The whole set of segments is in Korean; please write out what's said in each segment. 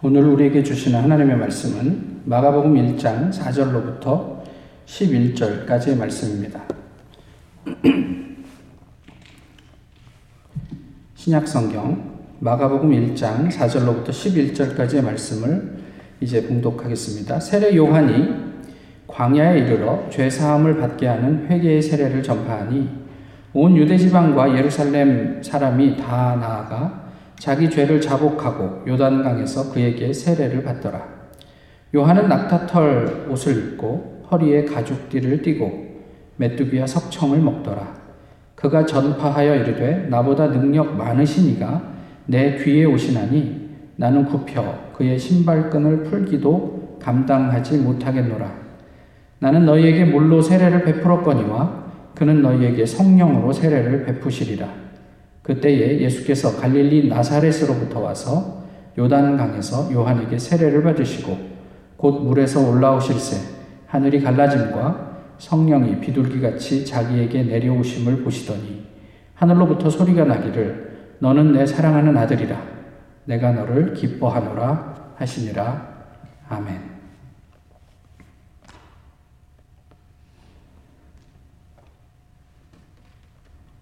오늘 우리에게 주시는 하나님의 말씀은 마가복음 1장 4절로부터 11절까지의 말씀입니다. 신약 성경 마가복음 1장 4절로부터 11절까지의 말씀을 이제 봉독하겠습니다. 세례 요한이 광야에 이르러 죄 사함을 받게 하는 회개의 세례를 전파하니 온 유대 지방과 예루살렘 사람이 다 나아가 자기 죄를 자복하고 요단강에서 그에게 세례를 받더라. 요한은 낙타털 옷을 입고 허리에 가죽띠를 띠고 메뚜기와 석청을 먹더라. 그가 전파하여 이르되 나보다 능력 많으시니가 내 뒤에 오시나니 나는 굽혀 그의 신발끈을 풀기도 감당하지 못하겠노라. 나는 너희에게 물로 세례를 베풀었거니와 그는 너희에게 성령으로 세례를 베푸시리라. 그때에 예수께서 갈릴리 나사렛으로부터 와서 요단강에서 요한에게 세례를 받으시고 곧 물에서 올라오실새 하늘이 갈라짐과 성령이 비둘기같이 자기에게 내려오심을 보시더니 하늘로부터 소리가 나기를 너는 내 사랑하는 아들이라 내가 너를 기뻐하노라 하시니라 아멘.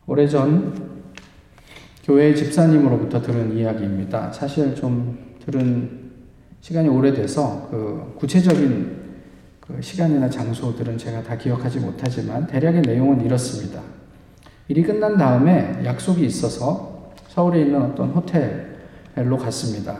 오래전 교회 집사님으로부터 들은 이야기입니다. 사실 좀 들은 시간이 오래돼서 그 구체적인 그 시간이나 장소들은 제가 다 기억하지 못하지만 대략의 내용은 이렇습니다. 일이 끝난 다음에 약속이 있어서 서울에 있는 어떤 호텔로 갔습니다.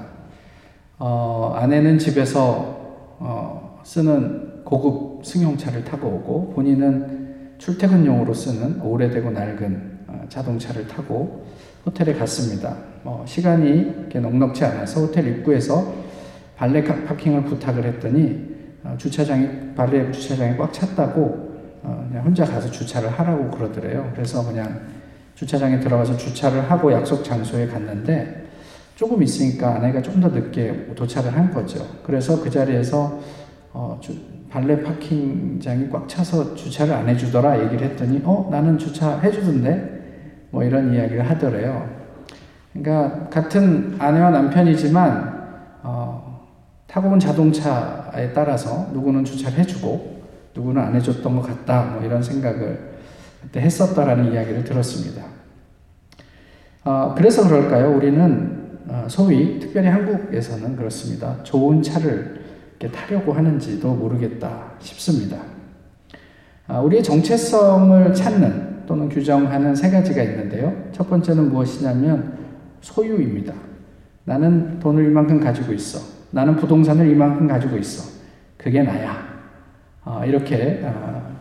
어, 아내는 집에서 어, 쓰는 고급 승용차를 타고 오고 본인은 출퇴근용으로 쓰는 오래되고 낡은 어, 자동차를 타고 호텔에 갔습니다. 뭐 시간이 넉넉지 않아서 호텔 입구에서 발레 파킹을 부탁을 했더니 어, 주차장이 발레 주차장이 꽉 찼다고 어, 그냥 혼자 가서 주차를 하라고 그러더래요. 그래서 그냥 주차장에 들어가서 주차를 하고 약속 장소에 갔는데 조금 있으니까 아내가 좀 더 늦게 도착을 한 거죠. 그래서 그 자리에서 어, 주, 발레 파킹장이 꽉 차서 주차를 안 해주더라 얘기를 했더니 어 나는 주차 해주던데 뭐 이런 이야기를 하더래요. 그러니까 같은 아내와 남편이지만 어, 타고 온 자동차에 따라서 누구는 주차를 해주고 누구는 안 해줬던 것 같다 뭐 이런 생각을 그때 했었다라는 이야기를 들었습니다. 어, 그래서 그럴까요? 우리는 어, 소위 특별히 한국에서는 그렇습니다. 좋은 차를 타려고 하는지도 모르겠다 싶습니다. 아, 우리의 정체성을 찾는 또는 규정하는 세 가지가 있는데요. 첫 번째는 무엇이냐면 소유입니다. 나는 돈을 이만큼 가지고 있어. 나는 부동산을 이만큼 가지고 있어. 그게 나야. 어, 이렇게 어,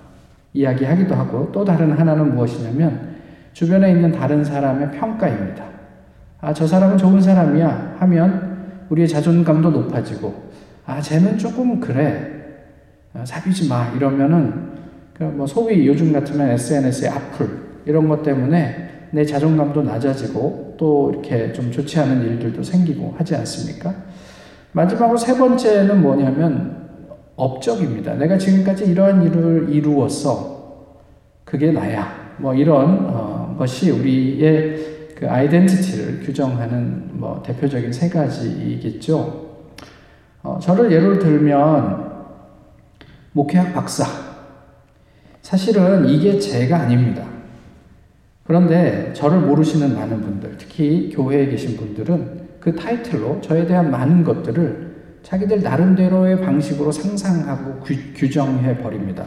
이야기하기도 하고 또 다른 하나는 무엇이냐면 주변에 있는 다른 사람의 평가입니다. 아, 저 사람은 좋은 사람이야 하면 우리의 자존감도 높아지고 아, 쟤는 조금 그래. 아, 사귀지 마. 이러면은 뭐 소위 요즘 같으면 SNS의 악플 이런 것 때문에 내 자존감도 낮아지고 또 이렇게 좀 좋지 않은 일들도 생기고 하지 않습니까? 마지막으로 세 번째는 뭐냐면 업적입니다. 내가 지금까지 이러한 일을 이루었어. 그게 나야. 뭐 이런 어, 것이 우리의 그 아이덴티티를 규정하는 뭐 대표적인 세 가지이겠죠. 어, 저를 예를 들면 목회학 박사 사실은 이게 제가 아닙니다. 그런데 저를 모르시는 많은 분들, 특히 교회에 계신 분들은 그 타이틀로 저에 대한 많은 것들을 자기들 나름대로의 방식으로 상상하고 규, 정해 버립니다.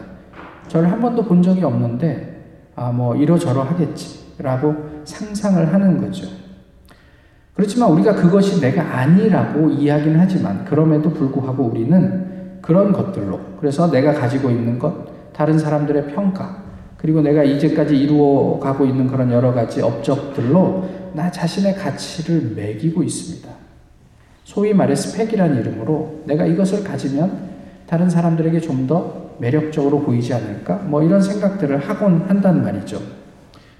저를 한 번도 본 적이 없는데, 아, 뭐, 이러저러 하겠지라고 상상을 하는 거죠. 그렇지만 우리가 그것이 내가 아니라고 이야기는 하지만, 그럼에도 불구하고 우리는 그런 것들로, 그래서 내가 가지고 있는 것, 다른 사람들의 평가, 그리고 내가 이제까지 이루어 가고 있는 그런 여러 가지 업적들로 나 자신의 가치를 매기고 있습니다. 소위 말해 스펙이라는 이름으로 내가 이것을 가지면 다른 사람들에게 좀 더 매력적으로 보이지 않을까? 뭐 이런 생각들을 하곤 한단 말이죠.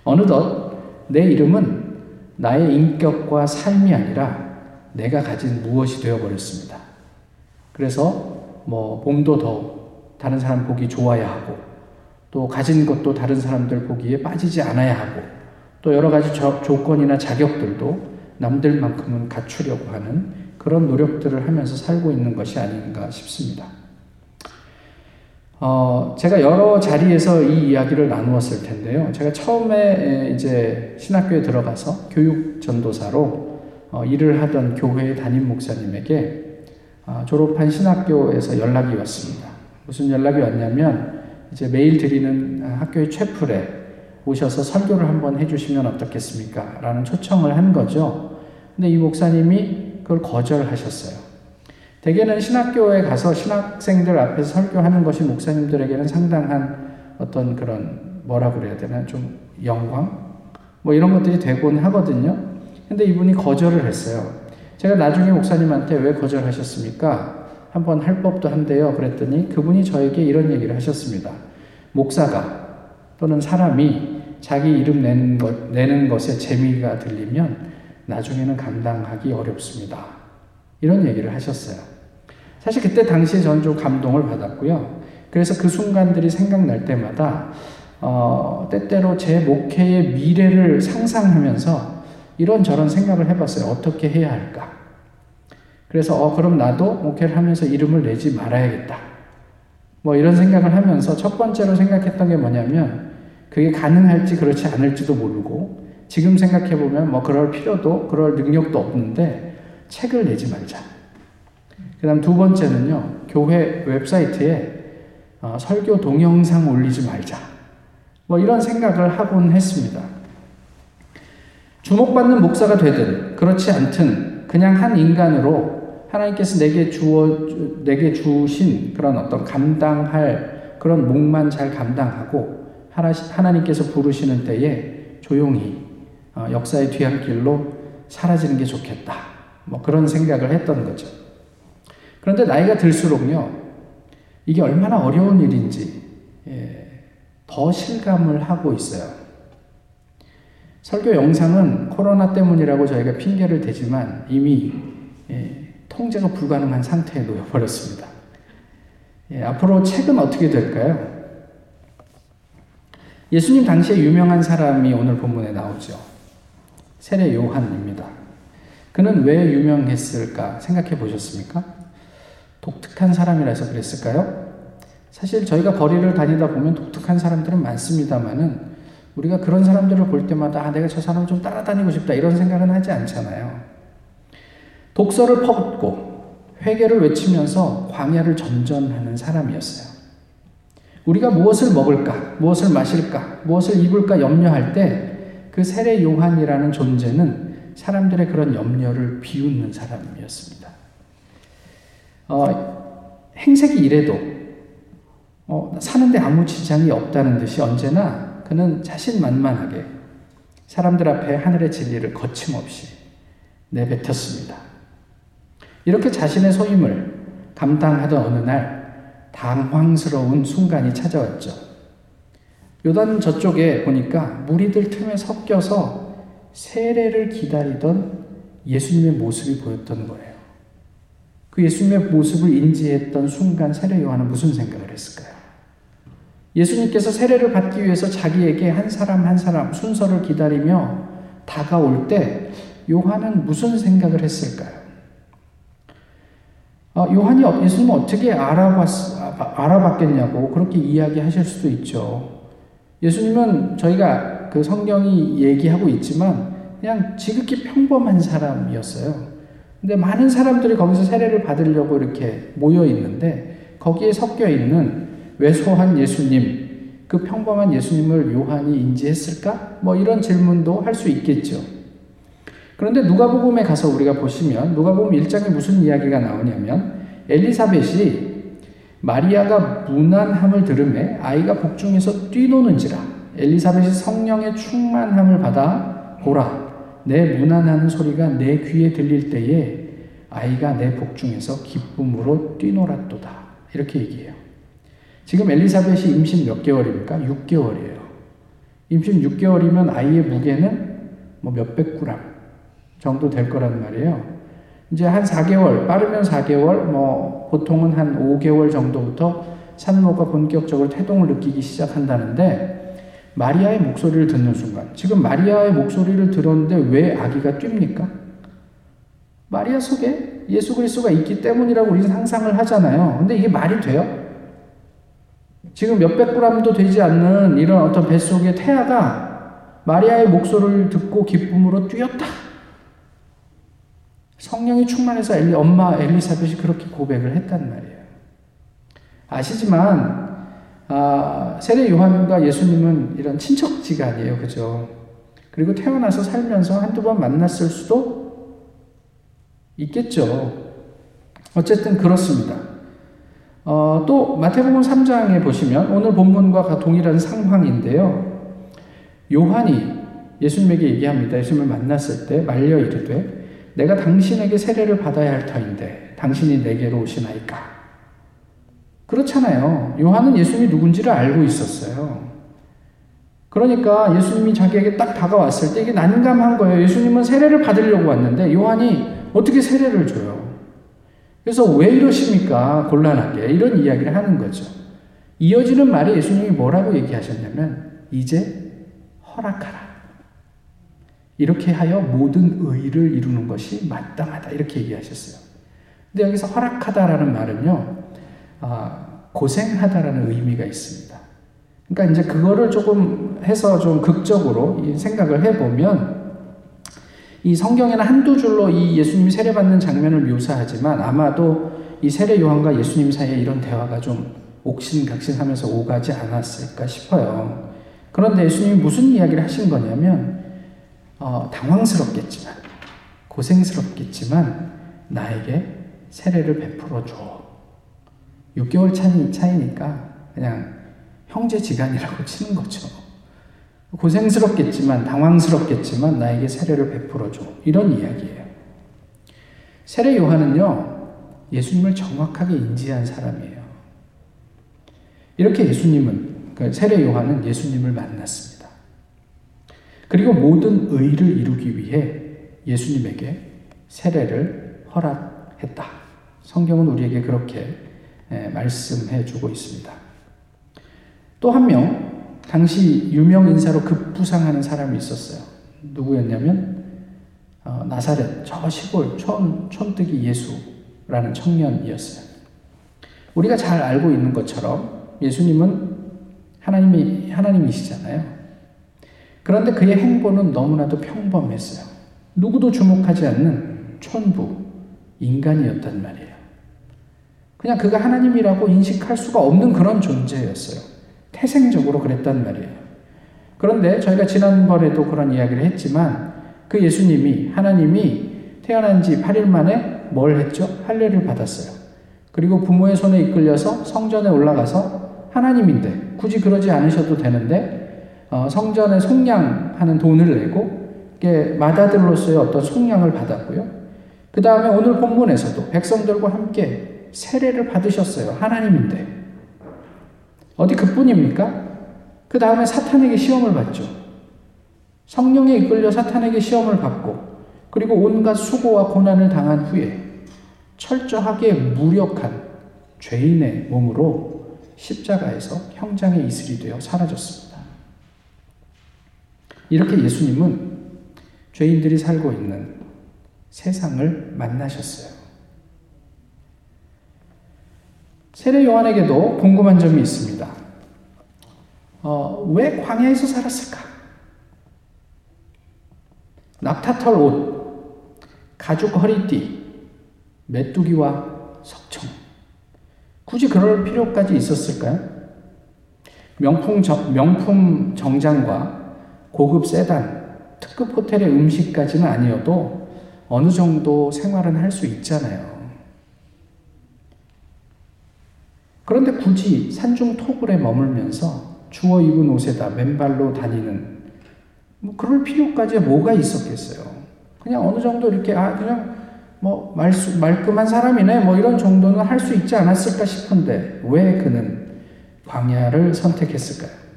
어느덧 내 이름은 나의 인격과 삶이 아니라 내가 가진 무엇이 되어버렸습니다. 그래서 뭐 몸도 더 다른 사람 보기 좋아야 하고 또 가진 것도 다른 사람들 보기에 빠지지 않아야 하고 또 여러 가지 저, 조건이나 자격들도 남들만큼은 갖추려고 하는 그런 노력들을 하면서 살고 있는 것이 아닌가 싶습니다. 어, 제가 여러 자리에서 이 이야기를 나누었을 텐데요. 제가 처음에 이제 신학교에 들어가서 교육 전도사로 어, 일을 하던 교회 담임 목사님에게 어, 졸업한 신학교에서 연락이 왔습니다. 무슨 연락이 왔냐면 이제 매일 드리는 학교의 채플에 오셔서 설교를 한번 해주시면 어떻겠습니까? 라는 초청을 한 거죠. 근데 이 목사님이 그걸 거절하셨어요. 대개는 신학교에 가서 신학생들 앞에서 설교하는 것이 목사님들에게는 상당한 어떤 그런 뭐라 그래야 되나 좀 영광 뭐 이런 것들이 되곤 하거든요. 근데 이분이 거절을 했어요. 제가 나중에 목사님한테 왜 거절하셨습니까? 한번 할 법도 한데요. 그랬더니 그분이 저에게 이런 얘기를 하셨습니다. 목사가 또는 사람이 자기 이름 내는 것, 내는 것에 재미가 들리면 나중에는 감당하기 어렵습니다. 이런 얘기를 하셨어요. 사실 그때 당시에 저는 좀 감동을 받았고요. 그래서 그 순간들이 생각날 때마다 어, 때때로 제 목회의 미래를 상상하면서 이런저런 생각을 해봤어요. 어떻게 해야 할까? 그래서 어 그럼 나도 목회를 하면서 이름을 내지 말아야겠다. 뭐 이런 생각을 하면서 첫 번째로 생각했던 게 뭐냐면 그게 가능할지 그렇지 않을지도 모르고 지금 생각해 보면 뭐 그럴 필요도 그럴 능력도 없는데 책을 내지 말자. 그다음 두 번째는요 교회 웹사이트에 어, 설교 동영상 올리지 말자. 뭐 이런 생각을 하곤 했습니다. 주목받는 목사가 되든 그렇지 않든 그냥 한 인간으로 하나님께서 내게 주어 내게 주신 그런 어떤 감당할 그런 목만 잘 감당하고 하나님께서 부르시는 때에 조용히 어, 역사의 뒤안길로 사라지는 게 좋겠다. 뭐 그런 생각을 했던 거죠. 그런데 나이가 들수록요, 이게 얼마나 어려운 일인지 예, 더 실감을 하고 있어요. 설교 영상은 코로나 때문이라고 저희가 핑계를 대지만 이미 예, 통제가 불가능한 상태에 놓여버렸습니다. 예, 앞으로 책은 어떻게 될까요? 예수님 당시에 유명한 사람이 오늘 본문에 나오죠. 세례 요한입니다. 그는 왜 유명했을까 생각해 보셨습니까? 독특한 사람이라서 그랬을까요? 사실 저희가 거리를 다니다 보면 독특한 사람들은 많습니다만은 우리가 그런 사람들을 볼 때마다 아, 내가 저 사람 좀 따라다니고 싶다 이런 생각은 하지 않잖아요. 독서를 퍼붓고 회개를 외치면서 광야를 전전하는 사람이었어요. 우리가 무엇을 먹을까, 무엇을 마실까, 무엇을 입을까 염려할 때 그 세례 요한이라는 존재는 사람들의 그런 염려를 비웃는 사람이었습니다. 어, 행색이 이래도 어, 사는데 아무 지장이 없다는 듯이 언제나 그는 자신만만하게 사람들 앞에 하늘의 진리를 거침없이 내뱉었습니다. 이렇게 자신의 소임을 감당하던 어느 날 당황스러운 순간이 찾아왔죠. 요단 저쪽에 보니까 무리들 틈에 섞여서 세례를 기다리던 예수님의 모습이 보였던 거예요. 그 예수님의 모습을 인지했던 순간 세례 요한은 무슨 생각을 했을까요? 예수님께서 세례를 받기 위해서 자기에게 한 사람 한 사람 순서를 기다리며 다가올 때 요한은 무슨 생각을 했을까요? 어, 요한이 예수님을 어떻게 알아봤, 알아봤겠냐고 그렇게 이야기하실 수도 있죠. 예수님은 저희가 그 성경이 얘기하고 있지만 그냥 지극히 평범한 사람이었어요. 근데 많은 사람들이 거기서 세례를 받으려고 이렇게 모여 있는데 거기에 섞여 있는 왜소한 예수님, 그 평범한 예수님을 요한이 인지했을까? 뭐 이런 질문도 할 수 있겠죠. 그런데 누가복음에 가서 우리가 보시면 누가복음 1장에 무슨 이야기가 나오냐면 엘리사벳이 마리아가 무난함을 들음에 아이가 복중에서 뛰노는지라 엘리사벳이 성령의 충만함을 받아 보라 내 무난하는 소리가 내 귀에 들릴 때에 아이가 내 복중에서 기쁨으로 뛰놀았도다 이렇게 얘기해요. 지금 엘리사벳이 임신 몇 개월입니까? 6개월이에요. 임신 6개월이면 아이의 무게는 뭐 몇백 그램 정도 될 거란 말이에요. 이제 한 4개월, 빠르면 4개월, 뭐 보통은 한 5개월 정도부터 산모가 본격적으로 태동을 느끼기 시작한다는데 마리아의 목소리를 듣는 순간, 지금 마리아의 목소리를 들었는데 왜 아기가 뜁니까? 마리아 속에 예수 그리스도가 있기 때문이라고 우리는 상상을 하잖아요. 근데 이게 말이 돼요? 지금 몇백 그램도 되지 않는 이런 어떤 뱃속의 태아가 마리아의 목소리를 듣고 기쁨으로 뛰었다. 성령이 충만해서 엘리, 엄마 엘리사벳이 그렇게 고백을 했단 말이에요. 아시지만 아, 세례 요한과 예수님은 이런 친척지간이에요. 그죠? 그리고 태어나서 살면서 한두 번 만났을 수도 있겠죠. 어쨌든 그렇습니다. 어, 또 마태복음 3장에 보시면 오늘 본문과 동일한 상황인데요. 요한이 예수님에게 얘기합니다. 예수님을 만났을 때 말려 이르되 내가 당신에게 세례를 받아야 할 터인데 당신이 내게로 오시나이까 그렇잖아요. 요한은 예수님이 누군지를 알고 있었어요. 그러니까 예수님이 자기에게 딱 다가왔을 때 이게 난감한 거예요. 예수님은 세례를 받으려고 왔는데 요한이 어떻게 세례를 줘요? 그래서 왜 이러십니까? 곤란하게. 이런 이야기를 하는 거죠. 이어지는 말에 예수님이 뭐라고 얘기하셨냐면, 이제 허락하라. 이렇게 하여 모든 의를 이루는 것이 마땅하다. 이렇게 얘기하셨어요. 근데 여기서 허락하다라는 말은요, 아, 고생하다라는 의미가 있습니다. 그러니까 이제 그거를 조금 해서 좀 극적으로 생각을 해보면 이 성경에는 한두 줄로 이 예수님이 세례받는 장면을 묘사하지만 아마도 이 세례 요한과 예수님 사이에 이런 대화가 좀 옥신각신하면서 오가지 않았을까 싶어요. 그런데 예수님이 무슨 이야기를 하신 거냐면 어, 당황스럽겠지만 고생스럽겠지만 나에게 세례를 베풀어 줘. 6개월 차이, 차이니까 그냥 형제지간이라고 치는 거죠. 고생스럽겠지만, 당황스럽겠지만, 나에게 세례를 베풀어 줘. 이런 이야기예요. 세례 요한은요, 예수님을 정확하게 인지한 사람이에요. 이렇게 예수님은, 그 세례 요한은 예수님을 만났습니다. 그리고 모든 의를 이루기 위해 예수님에게 세례를 허락했다. 성경은 우리에게 그렇게 예, 말씀해 주고 있습니다. 또 한 명, 당시 유명 인사로 급부상하는 사람이 있었어요. 누구였냐면, 어, 나사렛, 저 시골, 촌, 촌뜨기 예수라는 청년이었어요. 우리가 잘 알고 있는 것처럼 예수님은 하나님이, 하나님이시잖아요. 그런데 그의 행보는 너무나도 평범했어요. 누구도 주목하지 않는 촌부, 인간이었단 말이에요. 그냥 그가 하나님이라고 인식할 수가 없는 그런 존재였어요. 태생적으로 그랬단 말이에요. 그런데 저희가 지난번에도 그런 이야기를 했지만 그 예수님이 하나님이 태어난 지 8일 만에 뭘 했죠? 할례를 받았어요. 그리고 부모의 손에 이끌려서 성전에 올라가서 하나님인데 굳이 그러지 않으셔도 되는데 어, 성전에 속량하는 돈을 내고 마다들로서의 어떤 속량을 받았고요. 그 다음에 오늘 본문에서도 백성들과 함께 세례를 받으셨어요. 하나님인데. 어디 그뿐입니까? 그 다음에 사탄에게 시험을 받죠. 성령에 이끌려 사탄에게 시험을 받고, 그리고 온갖 수고와 고난을 당한 후에 철저하게 무력한 죄인의 몸으로 십자가에서 형장의 이슬이 되어 사라졌습니다. 이렇게 예수님은 죄인들이 살고 있는 세상을 만나셨어요. 세례 요한에게도 궁금한 점이 있습니다. 어, 왜 광야에서 살았을까? 낙타털 옷, 가죽 허리띠, 메뚜기와 석청. 굳이 그럴 필요까지 있었을까요? 명품, 정, 명품 정장과 고급 세단, 특급 호텔의 음식까지는 아니어도 어느 정도 생활은 할 수 있잖아요. 그런데 굳이 산중 토굴에 머물면서 주워 입은 옷에다 맨발로 다니는 뭐 그럴 필요까지 뭐가 있었겠어요. 그냥 어느 정도 이렇게 아 그냥 뭐 말수, 말끔한 사람이네 뭐 이런 정도는 할 수 있지 않았을까 싶은데 왜 그는 광야를 선택했을까요?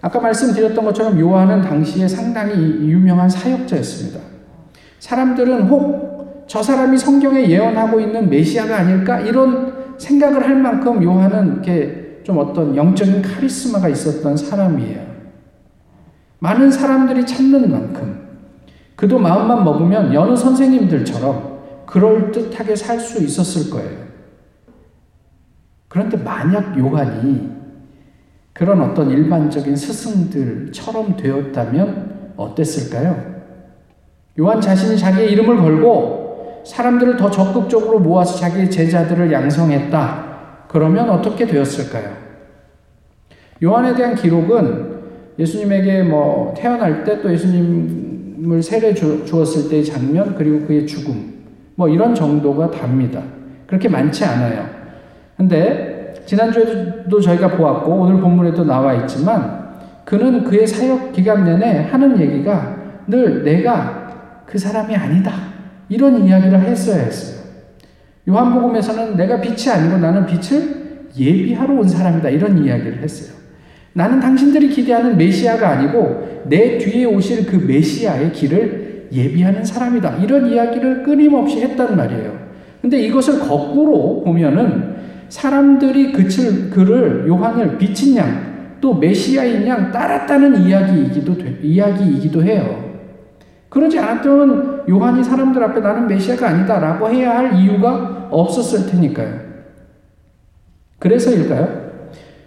아까 말씀드렸던 것처럼 요한은 당시에 상당히 유명한 사역자였습니다. 사람들은 혹 저 사람이 성경에 예언하고 있는 메시아가 아닐까 이런 생각을 할 만큼 요한은 이렇게 좀 어떤 영적인 카리스마가 있었던 사람이에요. 많은 사람들이 찾는 만큼 그도 마음만 먹으면 여느 선생님들처럼 그럴듯하게 살 수 있었을 거예요. 그런데 만약 요한이 그런 어떤 일반적인 스승들처럼 되었다면 어땠을까요? 요한 자신이 자기의 이름을 걸고 사람들을 더 적극적으로 모아서 자기의 제자들을 양성했다. 그러면 어떻게 되었을까요? 요한에 대한 기록은 예수님에게 뭐 태어날 때 또 예수님을 세례 주, 었을 때의 장면 그리고 그의 죽음 뭐 이런 정도가 답니다. 그렇게 많지 않아요. 근데 지난주에도 저희가 보았고 오늘 본문에도 나와 있지만 그는 그의 사역 기간 내내 하는 얘기가 늘 내가 그 사람이 아니다. 이런 이야기를 했어야 했어요. 요한복음에서는 내가 빛이 아니고 나는 빛을 예비하러 온 사람이다. 이런 이야기를 했어요. 나는 당신들이 기대하는 메시아가 아니고 내 뒤에 오실 그 메시아의 길을 예비하는 사람이다. 이런 이야기를 끊임없이 했단 말이에요. 근데 이것을 거꾸로 보면은 사람들이 그칠 그를 요한을 비친 양또 메시아인 양 따랐다는 이야기이기도 이야기이기도 해요. 그러지 않았다면 요한이 사람들 앞에 나는 메시아가 아니다라고 해야 할 이유가 없었을 테니까요. 그래서일까요?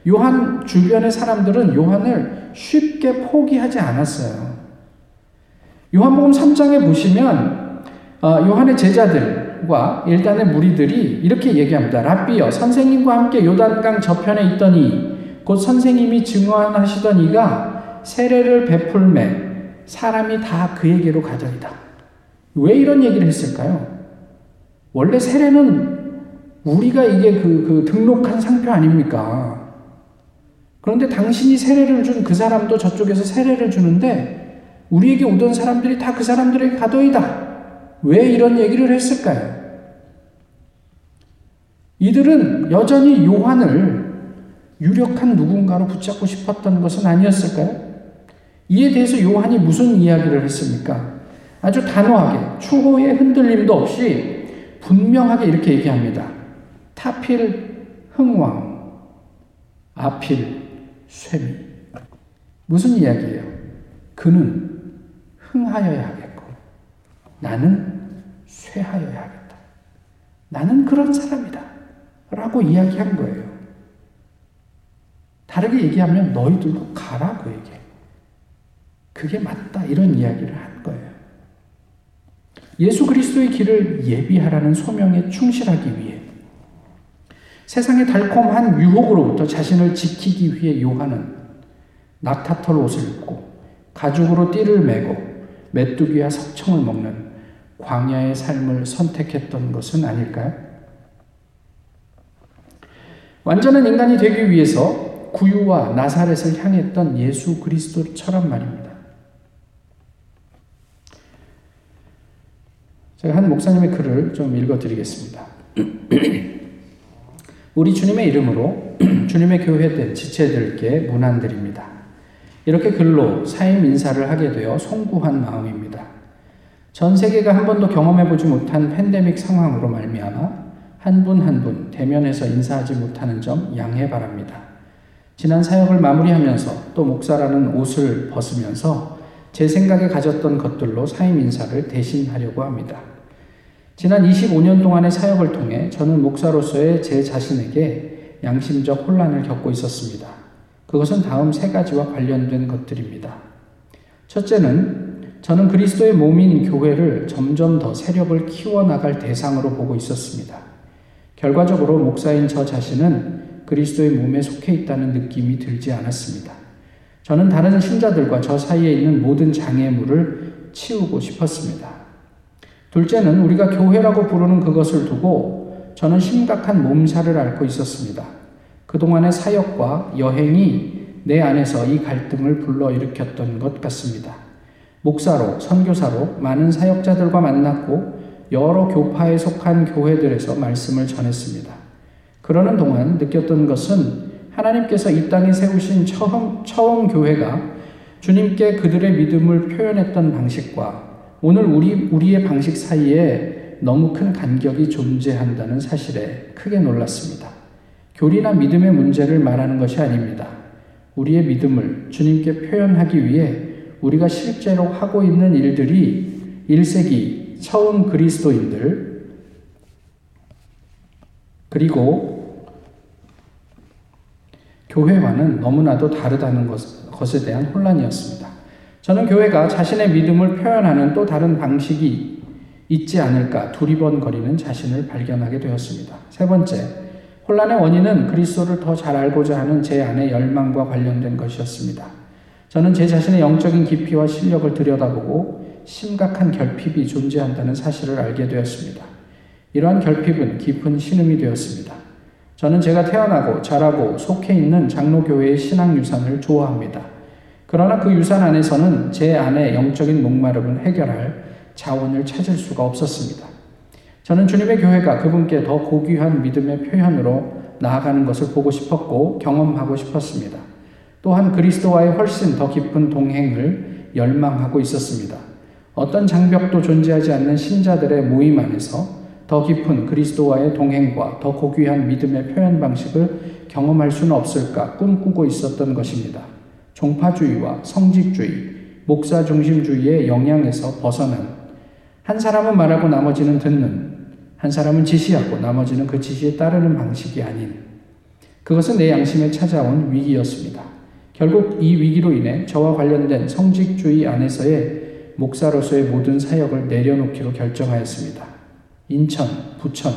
요한 주변의 사람들은 요한을 쉽게 포기하지 않았어요. 요한복음 3장에 보시면 어, 요한의 제자들 과 일단의 무리들이 이렇게 얘기합니다. 랍비여 선생님과 함께 요단강 저편에 있더니 곧 선생님이 증언하시던 이가 세례를 베풀매 사람이 다 그에게로 가더이다. 왜 이런 얘기를 했을까요? 원래 세례는 우리가 이게 그, 그 등록한 상표 아닙니까? 그런데 당신이 세례를 준 그 사람도 저쪽에서 세례를 주는데 우리에게 오던 사람들이 다 그 사람들에게 가더이다. 왜 이런 얘기를 했을까요? 이들은 여전히 요한을 유력한 누군가로 붙잡고 싶었던 것은 아니었을까요? 이에 대해서 요한이 무슨 이야기를 했습니까? 아주 단호하게 추호의 흔들림도 없이 분명하게 이렇게 얘기합니다. 타필 흥왕, 아필 쇠미. 무슨 이야기예요? 그는 흥하여야 하겠고 나는 쇠하여야 하겠다. 나는 그런 사람이다. 라고 이야기한 거예요. 다르게 얘기하면 너희들도 가라고 얘기해. 그게 맞다. 이런 이야기를 한 거예요. 예수 그리스도의 길을 예비하라는 소명에 충실하기 위해 세상의 달콤한 유혹으로부터 자신을 지키기 위해 요한은 낙타털 옷을 입고 가죽으로 띠를 매고 메뚜기와 석청을 먹는 광야의 삶을 선택했던 것은 아닐까요? 완전한 인간이 되기 위해서 구유와 나사렛을 향했던 예수 그리스도처럼 말입니다. 제가 한 목사님의 글을 좀 읽어드리겠습니다. 우리 주님의 이름으로 주님의 교회들, 지체들께 문안드립니다. 이렇게 글로 사임 인사를 하게 되어 송구한 마음입니다. 전 세계가 한 번도 경험해보지 못한 팬데믹 상황으로 말미암아 한 분 한 분 대면해서 인사하지 못하는 점 양해 바랍니다. 지난 사역을 마무리하면서 또 목사라는 옷을 벗으면서 제 생각에 가졌던 것들로 사임 인사를 대신하려고 합니다. 지난 25년 동안의 사역을 통해 저는 목사로서의 제 자신에게 양심적 혼란을 겪고 있었습니다. 그것은 다음 세 가지와 관련된 것들입니다. 첫째는 저는 그리스도의 몸인 교회를 점점 더 세력을 키워나갈 대상으로 보고 있었습니다. 결과적으로 목사인 저 자신은 그리스도의 몸에 속해 있다는 느낌이 들지 않았습니다. 저는 다른 신자들과 저 사이에 있는 모든 장애물을 치우고 싶었습니다. 둘째는 우리가 교회라고 부르는 그것을 두고 저는 심각한 몸살을 앓고 있었습니다. 그동안의 사역과 여행이 내 안에서 이 갈등을 불러일으켰던 것 같습니다. 목사로, 선교사로 많은 사역자들과 만났고 여러 교파에 속한 교회들에서 말씀을 전했습니다. 그러는 동안 느꼈던 것은 하나님께서 이 땅에 세우신 처음, 처음 교회가 주님께 그들의 믿음을 표현했던 방식과 오늘 우리, 우리의 방식 사이에 너무 큰 간격이 존재한다는 사실에 크게 놀랐습니다. 교리나 믿음의 문제를 말하는 것이 아닙니다. 우리의 믿음을 주님께 표현하기 위해 우리가 실제로 하고 있는 일들이 1세기 처음 그리스도인들 그리고 교회와는 너무나도 다르다는 것, 에 대한 혼란이었습니다. 저는 교회가 자신의 믿음을 표현하는 또 다른 방식이 있지 않을까 두리번거리는 자신을 발견하게 되었습니다. 세 번째, 혼란의 원인은 그리스도를 더 잘 알고자 하는 제 안의 열망과 관련된 것이었습니다. 저는 제 자신의 영적인 깊이와 실력을 들여다보고 심각한 결핍이 존재한다는 사실을 알게 되었습니다. 이러한 결핍은 깊은 신음이 되었습니다. 저는 제가 태어나고 자라고 속해 있는 장로교회의 신앙 유산을 좋아합니다. 그러나 그 유산 안에서는 제 안의 영적인 목마름을 해결할 자원을 찾을 수가 없었습니다. 저는 주님의 교회가 그분께 더 고귀한 믿음의 표현으로 나아가는 것을 보고 싶었고 경험하고 싶었습니다. 또한 그리스도와의 훨씬 더 깊은 동행을 열망하고 있었습니다. 어떤 장벽도 존재하지 않는 신자들의 모임 안에서 더 깊은 그리스도와의 동행과 더 고귀한 믿음의 표현 방식을 경험할 수는 없을까 꿈꾸고 있었던 것입니다. 종파주의와 성직주의, 목사 중심주의의 영향에서 벗어난 한 사람은 말하고 나머지는 듣는, 한 사람은 지시하고 나머지는 그 지시에 따르는 방식이 아닌 그것은 내 양심에 찾아온 위기였습니다. 결국 이 위기로 인해 저와 관련된 성직주의 안에서의 목사로서의 모든 사역을 내려놓기로 결정하였습니다. 인천, 부천,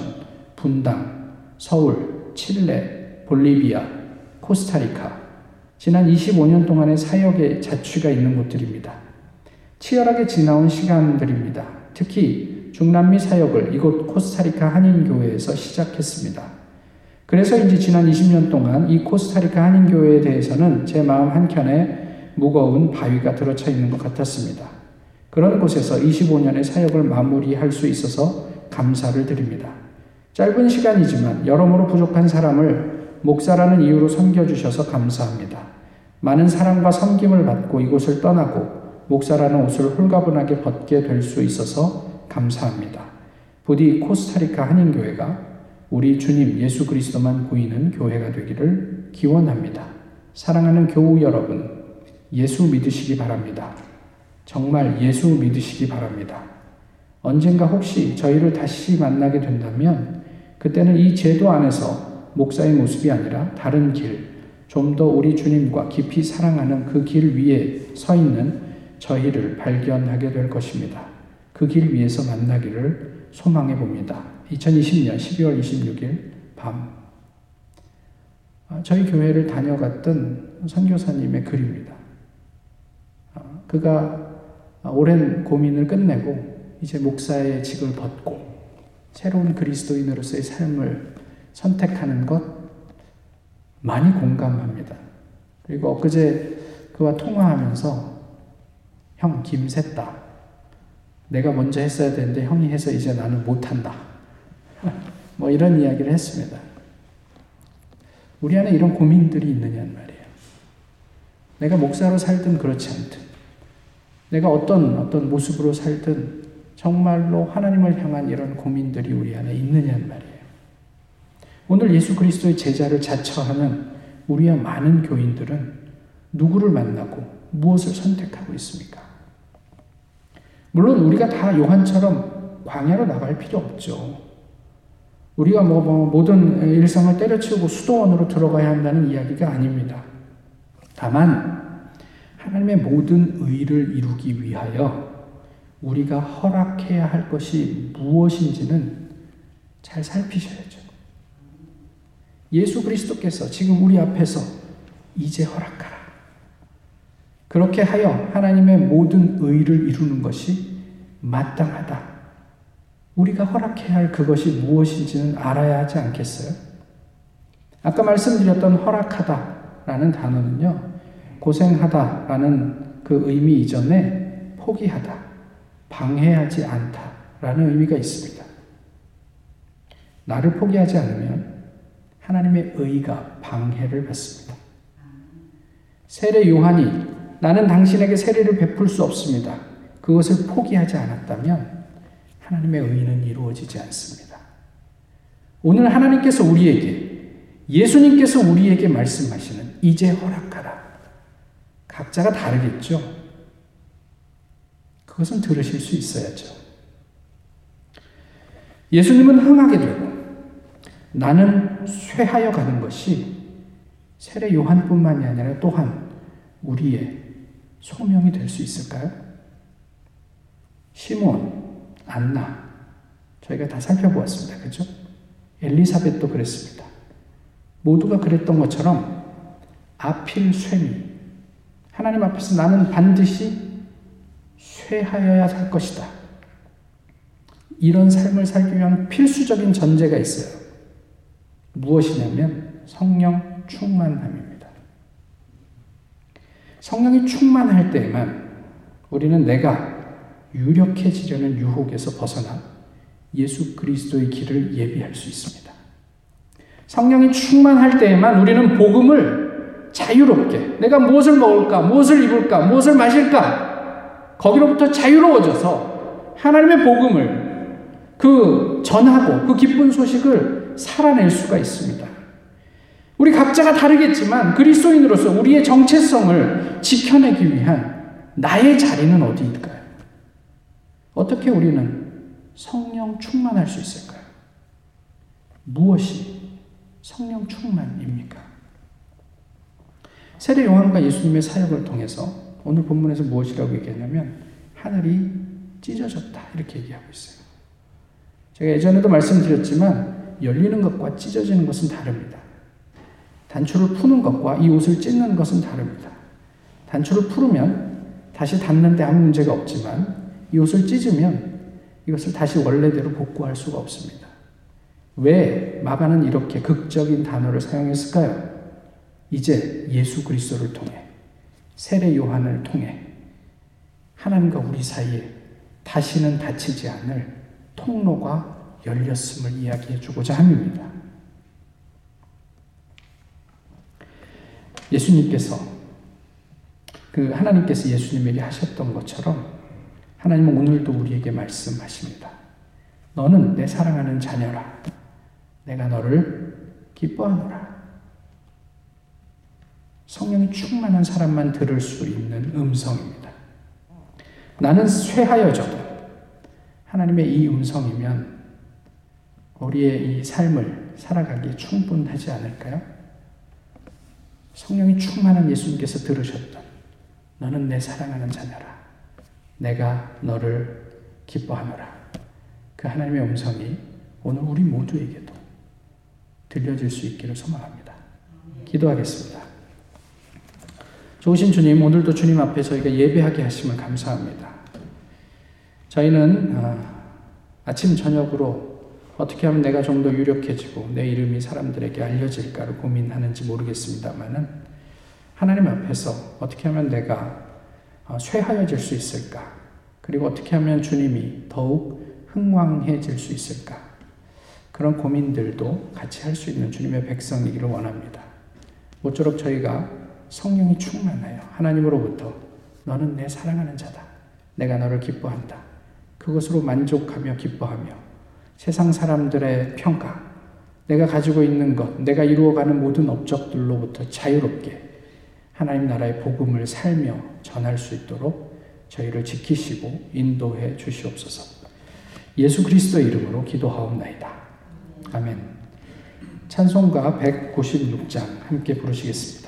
분당, 서울, 칠레, 볼리비아, 코스타리카, 지난 25년 동안의 사역의 자취가 있는 곳들입니다. 치열하게 지나온 시간들입니다. 특히 중남미 사역을 이곳 코스타리카 한인교회에서 시작했습니다. 그래서인지 지난 20년 동안 이 코스타리카 한인교회에 대해서는 제 마음 한켠에 무거운 바위가 들어차 있는 것 같았습니다. 그런 곳에서 25년의 사역을 마무리할 수 있어서 감사를 드립니다. 짧은 시간이지만 여러모로 부족한 사람을 목사라는 이유로 섬겨주셔서 감사합니다. 많은 사랑과 섬김을 받고 이곳을 떠나고 목사라는 옷을 홀가분하게 벗게 될 수 있어서 감사합니다. 부디 코스타리카 한인교회가 우리 주님 예수 그리스도만 보이는 교회가 되기를 기원합니다. 사랑하는 교우 여러분, 예수 믿으시기 바랍니다. 정말 예수 믿으시기 바랍니다. 언젠가 혹시 저희를 다시 만나게 된다면 그때는 이 제도 안에서 목사의 모습이 아니라 다른 길, 좀 더 우리 주님과 깊이 사랑하는 그 길 위에 서 있는 저희를 발견하게 될 것입니다. 그 길 위에서 만나기를 소망해 봅니다. 2020년 12월 26일 밤 아, 저희 교회를 다녀갔던 선교사님의 글입니다. 아, 그가 오랜 고민을 끝내고 이제 목사의 직을 벗고 새로운 그리스도인으로서의 삶을 선택하는 것 많이 공감합니다. 그리고 엊그제 그와 통화하면서 형 김샜다. 내가 먼저 했어야 되는데 형이 해서 이제 나는 못한다. 뭐 이런 이야기를 했습니다. 우리 안에 이런 고민들이 있느냐는 말이에요. 내가 목사로 살든 그렇지 않든, 내가 어떤 어떤 모습으로 살든 정말로 하나님을 향한 이런 고민들이 우리 안에 있느냐는 말이에요. 오늘 예수 그리스도의 제자를 자처하는 우리와 많은 교인들은 누구를 만나고 무엇을 선택하고 있습니까? 물론 우리가 다 요한처럼 광야로 나갈 필요 없죠. 우리가 뭐, 뭐 모든 일상을 때려치우고 수도원으로 들어가야 한다는 이야기가 아닙니다. 다만 하나님의 모든 의를 이루기 위하여 우리가 허락해야 할 것이 무엇인지는 잘 살피셔야죠. 예수 그리스도께서 지금 우리 앞에서 이제 허락하라. 그렇게 하여 하나님의 모든 의를 이루는 것이 마땅하다. 우리가 허락해야 할 그것이 무엇인지는 알아야 하지 않겠어요? 아까 말씀드렸던 허락하다라는 단어는요, 고생하다라는 그 의미 이전에 포기하다, 방해하지 않다라는 의미가 있습니다. 나를 포기하지 않으면 하나님의 의가 방해를 받습니다. 세례 요한이 나는 당신에게 세례를 베풀 수 없습니다. 그것을 포기하지 않았다면 하나님의 의는 이루어지지 않습니다. 오늘 하나님께서 우리에게 예수님께서 우리에게 말씀하시는 이제 허락하라. 각자가 다르겠죠. 그것은 들으실 수 있어야죠. 예수님은 흥하게 되고 나는 쇠하여 가는 것이 세례 요한뿐만이 아니라 또한 우리의 소명이 될 수 있을까요? 시몬, 안나, 저희가 다 살펴보았습니다. 그죠? 엘리사벳도 그랬습니다. 모두가 그랬던 것처럼 아필 쇠미. 하나님 앞에서 나는 반드시 쇠하여야 할 것이다. 이런 삶을 살기 위한 필수적인 전제가 있어요. 무엇이냐면 성령 충만함입니다. 성령이 충만할 때에만 우리는 내가 유력해지려는 유혹에서 벗어나 예수 그리스도의 길을 예비할 수 있습니다. 성령이 충만할 때에만 우리는 복음을 자유롭게 내가 무엇을 먹을까, 무엇을 입을까, 무엇을 마실까 거기로부터 자유로워져서 하나님의 복음을 그 전하고 그 기쁜 소식을 살아낼 수가 있습니다. 우리 각자가 다르겠지만 그리스도인으로서 우리의 정체성을 지켜내기 위한 나의 자리는 어디일까요? 어떻게 우리는 성령 충만할 수 있을까요? 무엇이 성령 충만입니까? 세례 요한과 예수님의 사역을 통해서 오늘 본문에서 무엇이라고 얘기했냐면 하늘이 찢어졌다 이렇게 얘기하고 있어요. 제가 예전에도 말씀드렸지만 열리는 것과 찢어지는 것은 다릅니다. 단추를 푸는 것과 이 옷을 찢는 것은 다릅니다. 단추를 풀으면 다시 닫는데 아무 문제가 없지만 이 옷을 찢으면 이것을 다시 원래대로 복구할 수가 없습니다. 왜 마가는 이렇게 극적인 단어를 사용했을까요? 이제 예수 그리스도를 통해 세례 요한을 통해 하나님과 우리 사이에 다시는 닫히지 않을 통로가 열렸음을 이야기해 주고자 합니다. 예수님께서 그 하나님께서 예수님에게 하셨던 것처럼 하나님은 오늘도 우리에게 말씀하십니다. 너는 내 사랑하는 자녀라. 내가 너를 기뻐하노라. 성령이 충만한 사람만 들을 수 있는 음성입니다. 나는 쇠하여져도 하나님의 이 음성이면 우리의 이 삶을 살아가기에 충분하지 않을까요? 성령이 충만한 예수님께서 들으셨던 너는 내 사랑하는 자녀라. 내가 너를 기뻐하노라. 그 하나님의 음성이 오늘 우리 모두에게도 들려질 수 있기를 소망합니다. 기도하겠습니다. 좋으신 주님, 오늘도 주님 앞에 저희가 예배하게 하심을 감사합니다. 저희는 아, 아침, 저녁으로 어떻게 하면 내가 좀 더 유력해지고 내 이름이 사람들에게 알려질까를 고민하는지 모르겠습니다만은 하나님 앞에서 어떻게 하면 내가 아, 쇠하여질 수 있을까? 그리고 어떻게 하면 주님이 더욱 흥왕해질 수 있을까? 그런 고민들도 같이 할 수 있는 주님의 백성이기를 원합니다. 모쪼록 저희가 성령이 충만하여 하나님으로부터 너는 내 사랑하는 자다. 내가 너를 기뻐한다. 그것으로 만족하며 기뻐하며 세상 사람들의 평가, 내가 가지고 있는 것, 내가 이루어가는 모든 업적들로부터 자유롭게 하나님 나라의 복음을 살며 전할 수 있도록 저희를 지키시고 인도해 주시옵소서. 예수 그리스도의 이름으로 기도하옵나이다. 아멘. 찬송가 196장 함께 부르시겠습니다.